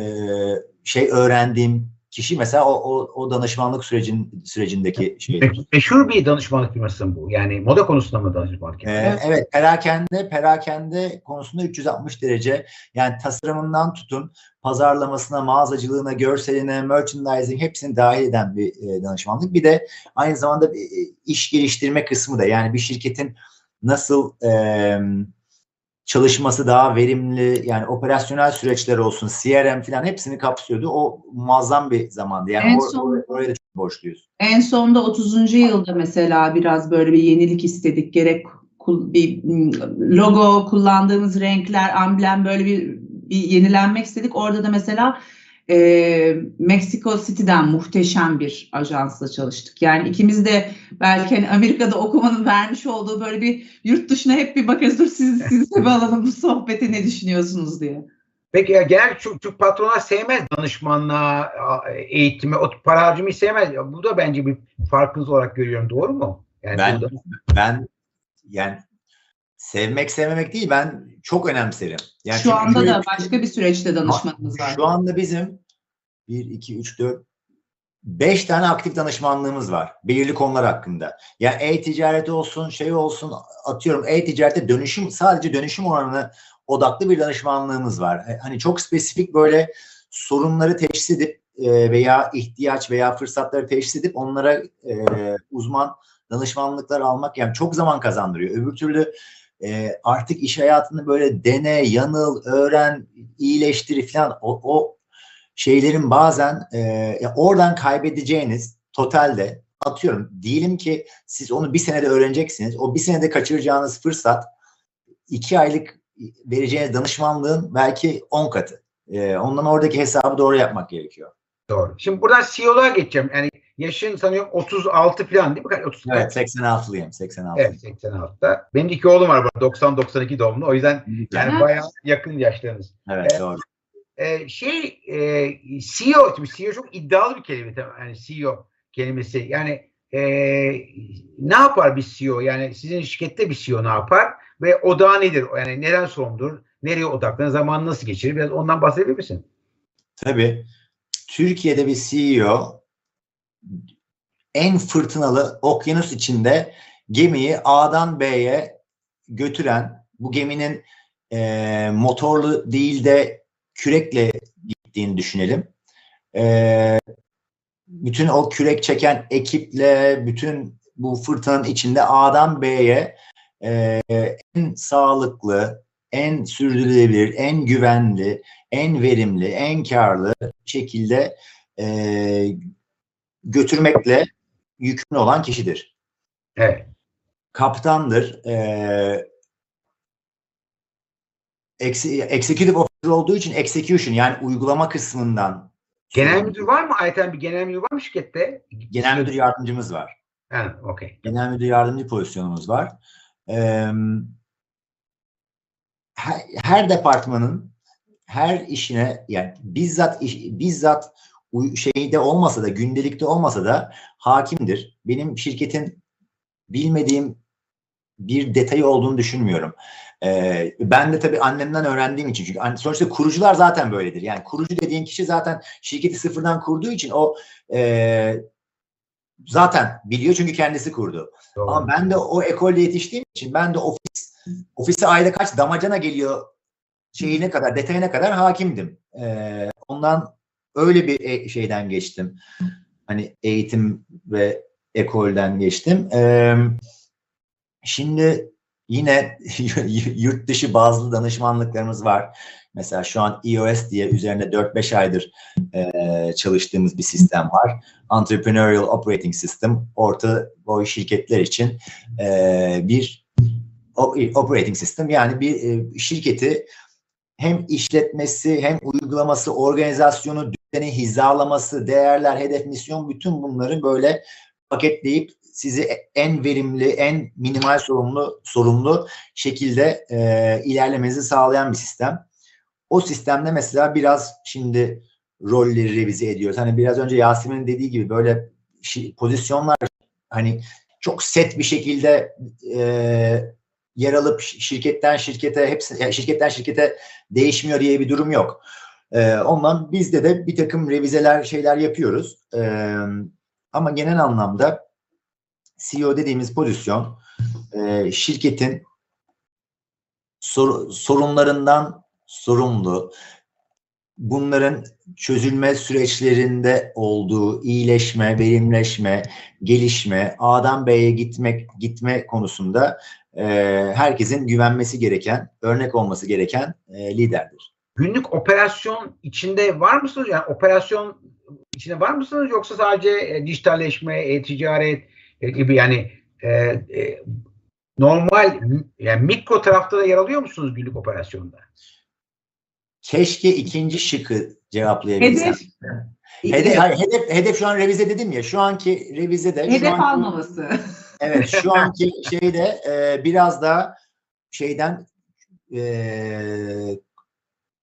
şey öğrendiğim kişi mesela o, o, o danışmanlık sürecin sürecindeki şey. Me- Meşhur bir danışmanlık firması bu? Yani moda konusunda mı danışmanlık Ee, evet, perakende perakende konusunda 360 derece yani tasarımından tutun pazarlamasına, mağazacılığına, görseline, merchandising hepsini dahil eden bir e, danışmanlık. Bir de aynı zamanda bir, e, iş geliştirme kısmı da yani bir şirketin nasıl e, çalışması daha verimli yani operasyonel süreçler olsun, CRM falan hepsini kapsıyordu. O muazzam bir zamandı. Yani En son- or- oraya da çok borçluyuz. En sonda 30. yılda mesela biraz böyle bir yenilik istedik. Gerek bir mm, logo, kullandığımız renkler, amblem böyle bir bir yenilenmek istedik. Orada da mesela e, Mexico City'den muhteşem bir ajansla çalıştık. Yani ikimiz de belki hani Amerika'da okumanın vermiş olduğu böyle bir yurt dışına hep bir bakarız. Dur siz, siz de bir alalım bu sohbeti ne düşünüyorsunuz diye. Peki ya genel Türk, Türk patronlar sevmez danışmanlığa, eğitimi, o para harcamayı sevmez. Ya Bu da bence bir farkınız olarak görüyorum. Doğru mu? Yani Ben burada- ben yani sevmek sevmemek değil ben çok önemserim. Yani Şu anda da böyle- başka bir süreçte danışmanımız var. Şu anda bizim 1, 2, 3, 4, 5 tane aktif danışmanlığımız var. Belirli konular hakkında. Ya e-ticaret olsun, şey olsun atıyorum e-ticarete dönüşüm sadece dönüşüm oranına odaklı bir danışmanlığımız var. E, Hani çok spesifik böyle sorunları teşhis edip e, veya ihtiyaç veya fırsatları teşhis edip onlara e, uzman danışmanlıklar almak yani çok zaman kazandırıyor. Öbür türlü e, artık iş hayatını böyle dene, yanıl, öğren, iyileştir falan o, o şeylerin bazen e, oradan kaybedeceğiniz totalde atıyorum diyelim ki siz onu bir senede öğreneceksiniz. O bir senede kaçıracağınız fırsat iki aylık vereceğiniz danışmanlığın belki 10 katı. E, ondan oradaki hesabı doğru yapmak gerekiyor. Doğru. Şimdi buradan CEO'luğa geçeceğim. Yani yaşın sanıyorum 36 falan değil mi? Kaç- 30 Evet 86'lıyım 86. Evet 86'da. Benim iki oğlum var burada 90-92 doğumlu. O yüzden yani Aha. bayağı yakın yaşlarınız. Evet Evet. doğru. Ee, şey e, CEO, tabii CEO çok iddialı bir kelime tabii. Yani CEO kelimesi. Yani e, ne yapar bir CEO? Yani sizin şirkette bir CEO ne yapar? Ve odağı nedir? Yani neden sorumludur? Nereye odaklanır? Zaman nasıl geçirir? Biraz ondan bahsedebilir misin? Tabii. Türkiye'de bir CEO en fırtınalı okyanus içinde gemiyi A'dan B'ye götüren bu geminin e, motorlu değil de kürekle gittiğini düşünelim. E, bütün o kürek çeken ekiple bütün bu fırtınanın içinde A'dan B'ye e, en sağlıklı, en sürdürülebilir, en güvenli, en verimli, en karlı şekilde e, götürmekle yükümlü olan kişidir. Evet. Kaptandır. E, ex- executive officer olduğu için execution yani uygulama kısmından Genel müdür var mı? Ayten bir genel müdür var mı şirkette? genel müdür yardımcımız var. Ha, okey. genel müdür yardımcı pozisyonumuz var. Ee, her, her departmanın her işine yani bizzat iş, bizzat şeyde olmasa da gündelikte olmasa da hakimdir. Benim şirketin bilmediğim bir detayı olduğunu düşünmüyorum. Ee, ben de tabii annemden öğrendiğim için çünkü sonuçta kurucular zaten böyledir. Yani kurucu dediğin kişi zaten şirketi sıfırdan kurduğu için o e, zaten biliyor çünkü kendisi kurdu. Doğru. Ama ben de o ekolde yetiştiğim için ben de ofis ofise ayda kaç damacana geliyor şeyine kadar detayına kadar hakimdim. Ee, ondan öyle bir e- şeyden geçtim. Hani eğitim ve ekolden geçtim. Ee, şimdi yine yurt dışı bazı danışmanlıklarımız var. Mesela şu an EOS diye üzerinde 4-5 aydır e, çalıştığımız bir sistem var. Entrepreneurial Operating System orta boy şirketler için e, bir operating system yani bir e, şirketi hem işletmesi hem uygulaması, organizasyonu, düzeni, hizalaması, değerler, hedef, misyon bütün bunları böyle paketleyip sizi en verimli, en minimal sorumlu sorumlu şekilde e, ilerlemenizi sağlayan bir sistem. O sistemde mesela biraz şimdi rolleri revize ediyoruz. Hani biraz önce Yasemin'in dediği gibi böyle pozisyonlar hani çok set bir şekilde e, yer alıp şirketten şirkete hepsi şirketten şirkete değişmiyor diye bir durum yok. E, ondan bizde de bir takım revizeler şeyler yapıyoruz. E, ama genel anlamda CEO dediğimiz pozisyon e, şirketin sor- sorunlarından sorumlu, bunların çözülme süreçlerinde olduğu iyileşme, verimleşme, gelişme, A'dan B'ye gitmek gitme konusunda e, herkesin güvenmesi gereken, örnek olması gereken e, liderdir. Günlük operasyon içinde var mısınız? Yani operasyon içinde var mısınız yoksa sadece e, dijitalleşme, e-ticaret e, gibi yani e, e, normal yani mikro tarafta da yer alıyor musunuz günlük operasyonda? keşke ikinci şıkı cevaplayabilsem. Hedef. Hedef, hayır, hedef, hedef şu an revize dedim ya. Şu anki revize de şu Hedef anki- almaması. Evet şu anki şeyde e, biraz daha şeyden e,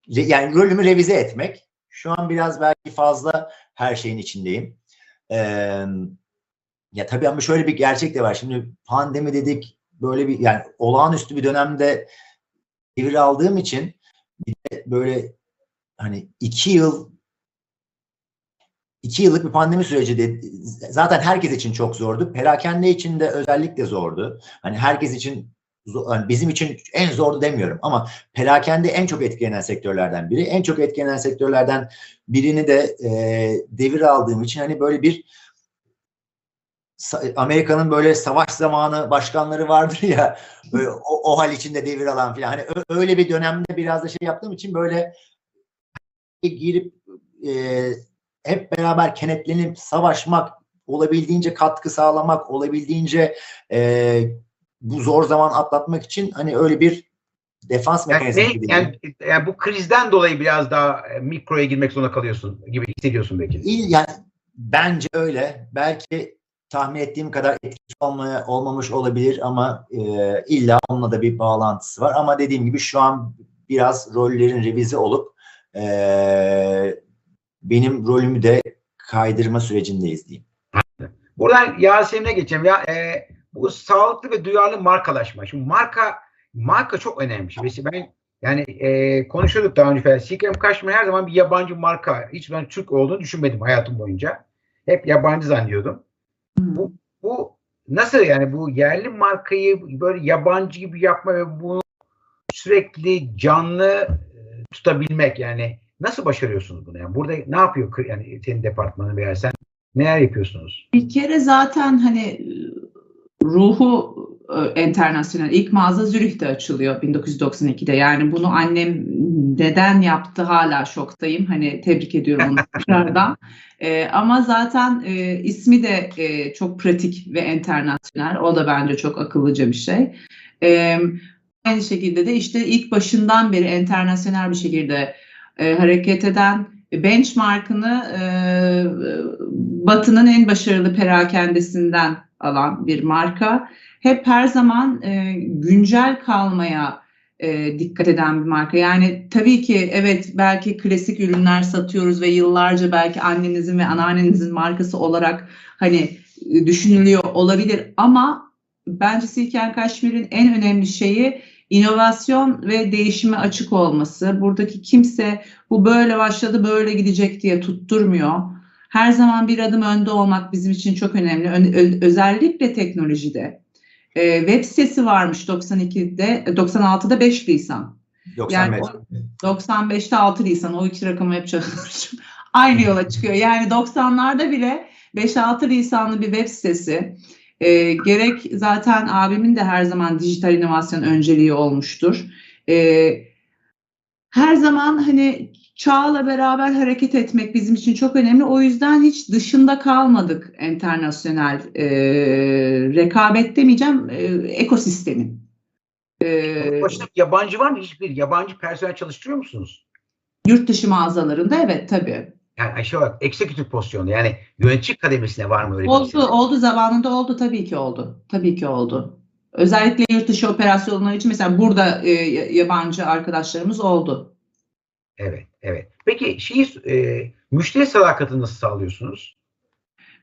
yani rolümü revize etmek. Şu an biraz belki fazla her şeyin içindeyim. E, ya tabii ama şöyle bir gerçek de var. Şimdi pandemi dedik böyle bir yani olağanüstü bir dönemde devir aldığım için bir de böyle hani iki yıl iki yıllık bir pandemi süreci de zaten herkes için çok zordu. Perakende için de özellikle zordu. Hani herkes için hani bizim için en zordu demiyorum ama perakende en çok etkilenen sektörlerden biri. En çok etkilenen sektörlerden birini de e, devir aldığım için hani böyle bir Amerika'nın böyle savaş zamanı başkanları vardır ya böyle o, o hal içinde devir alan falan. Hani öyle bir dönemde biraz da şey yaptığım için böyle girip e, hep beraber kenetlenip savaşmak, olabildiğince katkı sağlamak, olabildiğince e, bu zor zaman atlatmak için hani öyle bir defans Yani, mekanizması ne, gibi. yani, yani bu krizden dolayı biraz daha e, mikroya girmek zorunda kalıyorsun gibi hissediyorsun belki. Yani bence öyle. Belki tahmin ettiğim kadar etkisi olmaya, olmamış olabilir ama e, illa onunla da bir bağlantısı var. Ama dediğim gibi şu an biraz rollerin revize olup e, benim rolümü de kaydırma sürecindeyiz diyeyim. Buradan Yasemin'e geçeceğim. Ya e, bu sağlıklı ve duyarlı markalaşma. Şimdi marka marka çok önemli. Mesela ben yani e, konuşuyorduk daha önce. Sikem Kaşmir her zaman bir yabancı marka. Hiç ben Türk olduğunu düşünmedim hayatım boyunca. Hep yabancı zannediyordum. Bu, bu nasıl yani bu yerli markayı böyle yabancı gibi yapma ve bunu sürekli canlı e, tutabilmek yani nasıl başarıyorsunuz bunu? Yani burada ne yapıyor yani senin departmanın veya sen neler yapıyorsunuz? Bir kere zaten hani e, ruhu internasyonel ilk mağaza Zürih'te açılıyor 1992'de. Yani bunu annem neden yaptı hala şoktayım. Hani tebrik ediyorum onu tekrardan. E, ama zaten e, ismi de e, çok pratik ve internasyonel. O da bence çok akıllıca bir şey. E, aynı şekilde de işte ilk başından beri internasyonel bir şekilde e, hareket eden benchmark'ını e, Batı'nın en başarılı perakendesinden alan bir marka. Hep her zaman e, güncel kalmaya e, dikkat eden bir marka. Yani tabii ki evet belki klasik ürünler satıyoruz ve yıllarca belki annenizin ve anneannenizin markası olarak hani e, düşünülüyor olabilir ama bence Silken Kaşmir'in en önemli şeyi inovasyon ve değişime açık olması. Buradaki kimse bu böyle başladı böyle gidecek diye tutturmuyor. Her zaman bir adım önde olmak bizim için çok önemli. Ö- özellikle teknolojide. Ee, web sitesi varmış 92'de, 96'da 5 Nisan. 95. Yani o- 95'te 6 Nisan. O iki rakamı hep çalışmışım. Aynı yola çıkıyor. Yani 90'larda bile 5-6 lisanlı bir web sitesi. Ee, gerek zaten abimin de her zaman dijital inovasyon önceliği olmuştur. Ee, her zaman hani çağla beraber hareket etmek bizim için çok önemli. O yüzden hiç dışında kalmadık internasyonel e, rekabet demeyeceğim e, ekosistemin. E, Başında yabancı var mı? Hiçbir yabancı personel çalıştırıyor musunuz? yurt dışı mağazalarında evet tabii. Yani şey olarak executive pozisyonda yani yönetici kademesine var mı öyle bir Oldu, şey? oldu zamanında oldu tabii ki oldu. Tabii ki oldu. Özellikle yurt dışı operasyonları için mesela burada e, yabancı arkadaşlarımız oldu. Evet, evet. Peki şeyi, e, müşteri sadakatini nasıl sağlıyorsunuz?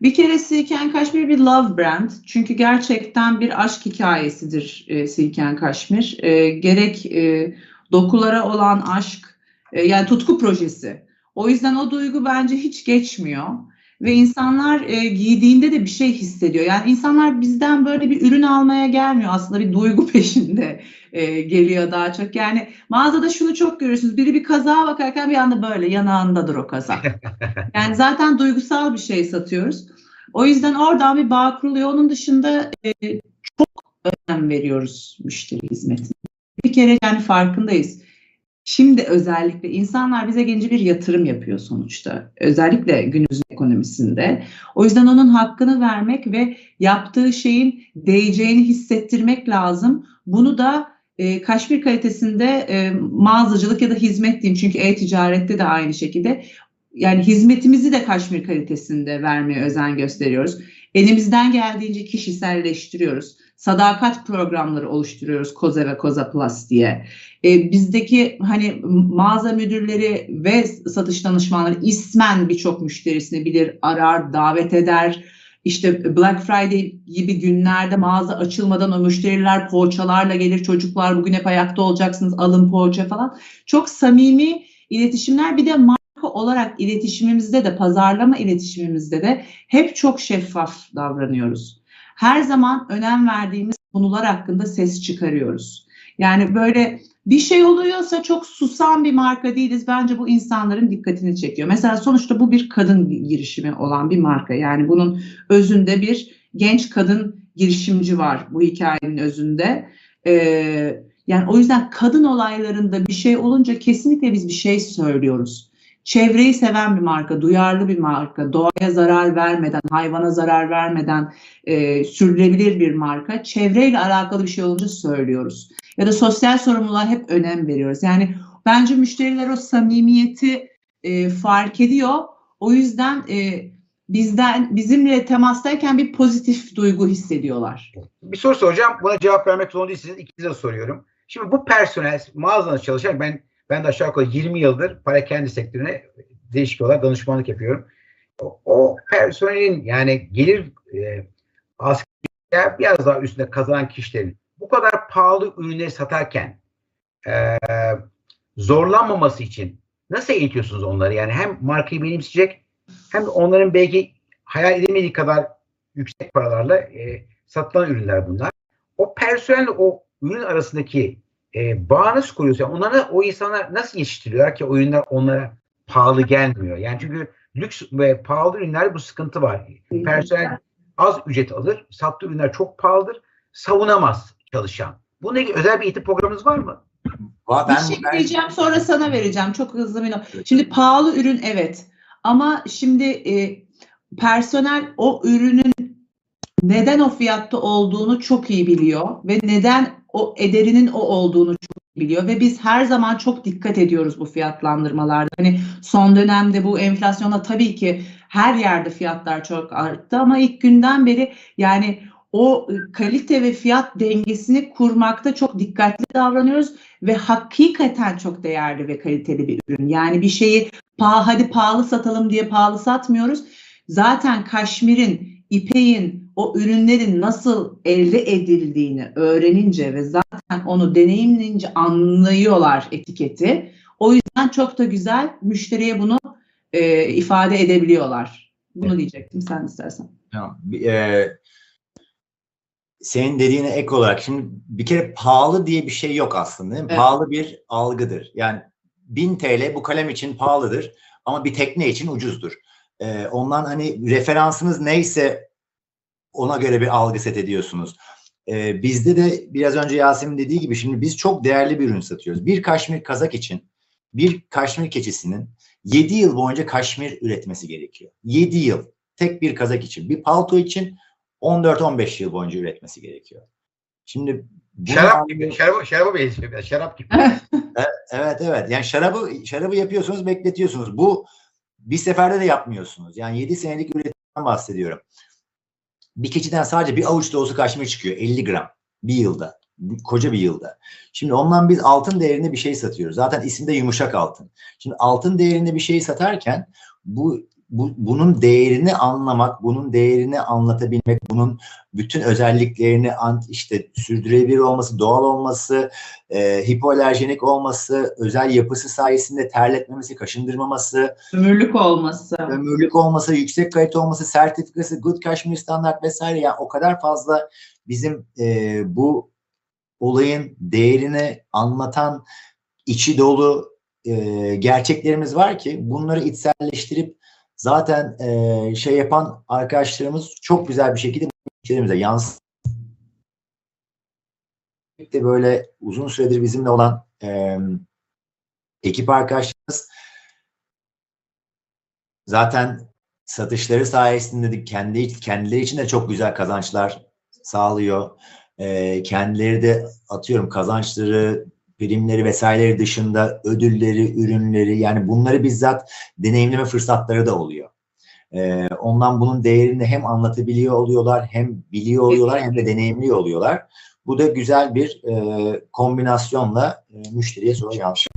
Bir kere Silken Kaşmir bir love brand. Çünkü gerçekten bir aşk hikayesidir e, Silken Kaşmir. E, gerek e, dokulara olan aşk, e, yani tutku projesi. O yüzden o duygu bence hiç geçmiyor. Ve insanlar e, giydiğinde de bir şey hissediyor. Yani insanlar bizden böyle bir ürün almaya gelmiyor. Aslında bir duygu peşinde e, geliyor daha çok. Yani mağazada şunu çok görürsünüz. Biri bir kazağa bakarken bir anda böyle yanağındadır o kazak. Yani zaten duygusal bir şey satıyoruz. O yüzden oradan bir bağ kuruluyor. Onun dışında e, çok önem veriyoruz müşteri hizmetine. Bir kere yani farkındayız. Şimdi özellikle insanlar bize gelince bir yatırım yapıyor sonuçta. Özellikle günümüz ekonomisinde. O yüzden onun hakkını vermek ve yaptığı şeyin değeceğini hissettirmek lazım. Bunu da e, Kaşmir kalitesinde e, mağazacılık ya da hizmet diyeyim çünkü e-ticarette de aynı şekilde yani hizmetimizi de Kaşmir kalitesinde vermeye özen gösteriyoruz. Elimizden geldiğince kişiselleştiriyoruz. Sadakat programları oluşturuyoruz Koza ve Koza Plus diye. E, bizdeki hani mağaza müdürleri ve satış danışmanları ismen birçok müşterisini bilir, arar, davet eder. İşte Black Friday gibi günlerde mağaza açılmadan o müşteriler poğaçalarla gelir. Çocuklar bugün hep ayakta olacaksınız alın poğaça falan. Çok samimi iletişimler bir de marka olarak iletişimimizde de pazarlama iletişimimizde de hep çok şeffaf davranıyoruz. Her zaman önem verdiğimiz konular hakkında ses çıkarıyoruz. Yani böyle bir şey oluyorsa çok susan bir marka değiliz. Bence bu insanların dikkatini çekiyor. Mesela sonuçta bu bir kadın girişimi olan bir marka. Yani bunun özünde bir genç kadın girişimci var bu hikayenin özünde. Ee, yani o yüzden kadın olaylarında bir şey olunca kesinlikle biz bir şey söylüyoruz. Çevreyi seven bir marka, duyarlı bir marka, doğaya zarar vermeden, hayvana zarar vermeden e, sürdürülebilir bir marka. Çevreyle alakalı bir şey olunca söylüyoruz. Ya da sosyal sorumluluğa hep önem veriyoruz. Yani bence müşteriler o samimiyeti e, fark ediyor. O yüzden e, bizden bizimle temastayken bir pozitif duygu hissediyorlar. Bir soru soracağım. Buna cevap vermek zorunda değilsiniz. İkinize de soruyorum. Şimdi bu personel mağazada çalışan ben ben de aşağı yukarı 20 yıldır para kendi sektörüne değişik olarak danışmanlık yapıyorum. O, o personelin yani gelir e, asgari biraz daha üstünde kazanan kişilerin bu kadar pahalı ürünleri satarken e, zorlanmaması için nasıl eğitiyorsunuz onları? Yani hem markayı benimseyecek hem de onların belki hayal edemediği kadar yüksek paralarla e, satılan ürünler bunlar. O personelle o ürün arasındaki e, bağ nasıl kuruyorsun? Yani onlara, o insanlar nasıl yetiştiriyorlar ki o ürünler onlara pahalı gelmiyor? Yani çünkü lüks ve pahalı ürünler bu sıkıntı var. Personel az ücret alır, sattığı ürünler çok pahalıdır, savunamaz çalışan. Bununla ilgili özel bir eğitim programınız var mı? Va- bir şey diyeceğim sonra sana vereceğim. Çok hızlı bir. Şimdi pahalı ürün evet. Ama şimdi e, personel o ürünün neden o fiyatta olduğunu çok iyi biliyor ve neden o ederinin o olduğunu çok biliyor ve biz her zaman çok dikkat ediyoruz bu fiyatlandırmalarda. Hani son dönemde bu enflasyona tabii ki her yerde fiyatlar çok arttı ama ilk günden beri yani o kalite ve fiyat dengesini kurmakta çok dikkatli davranıyoruz ve hakikaten çok değerli ve kaliteli bir ürün. Yani bir şeyi paha, hadi pahalı satalım diye pahalı satmıyoruz. Zaten kaşmirin, ipeğin, o ürünlerin nasıl elde edildiğini öğrenince ve zaten onu deneyimleyince anlıyorlar etiketi. O yüzden çok da güzel müşteriye bunu e, ifade edebiliyorlar. Bunu Evet. diyecektim sen istersen. Bir, e, senin dediğine ek olarak şimdi bir kere pahalı diye bir şey yok aslında. Değil mi? Evet. Pahalı bir algıdır. Yani 1000 TL bu kalem için pahalıdır ama bir tekne için ucuzdur. E, ondan hani referansınız neyse ona göre bir algı set ediyorsunuz. E, bizde de biraz önce Yasemin dediği gibi şimdi biz çok değerli bir ürün satıyoruz. Bir kaşmir kazak için bir kaşmir keçisinin 7 yıl boyunca kaşmir üretmesi gerekiyor. 7 yıl tek bir kazak için. Bir palto için 14-15 yıl boyunca üretmesi gerekiyor. Şimdi Şarap gibi, anlıyor- şaraba, şaraba benziyor şarap gibi. Evet evet. Yani şarabı şarabı yapıyorsunuz, bekletiyorsunuz. Bu bir seferde de yapmıyorsunuz. Yani 7 senelik üretimden bahsediyorum. Bir keçiden sadece bir avuç dolusu kaşmir çıkıyor. 50 gram. Bir yılda. Koca bir yılda. Şimdi ondan biz altın değerinde bir şey satıyoruz. Zaten ismi de yumuşak altın. Şimdi altın değerinde bir şey satarken bu, bu bunun değerini anlamak, bunun değerini anlatabilmek, bunun bütün özelliklerini işte sürdürülebilir olması, doğal olması, e, hipoalerjenik olması, özel yapısı sayesinde terletmemesi, kaşındırmaması, Ömürlük olması. ömürlük olması, yüksek kalite olması, sertifikası, Good Kashmir standart vesaire yani o kadar fazla bizim e, bu olayın değerini anlatan içi dolu e, gerçeklerimiz var ki bunları içselleştirip zaten e, şey yapan arkadaşlarımız çok güzel bir şekilde müşterimize yansıtıyor. de böyle uzun süredir bizimle olan e, ekip arkadaşlarımız zaten satışları sayesinde de kendi kendileri için de çok güzel kazançlar sağlıyor. e, kendileri de atıyorum kazançları, primleri vesaireleri dışında ödülleri, ürünleri yani bunları bizzat deneyimleme fırsatları da oluyor. E, ondan bunun değerini hem anlatabiliyor oluyorlar, hem biliyor oluyorlar, hem de deneyimliyor oluyorlar. Bu da güzel bir e, kombinasyonla e, müşteriye sonra yansıyor.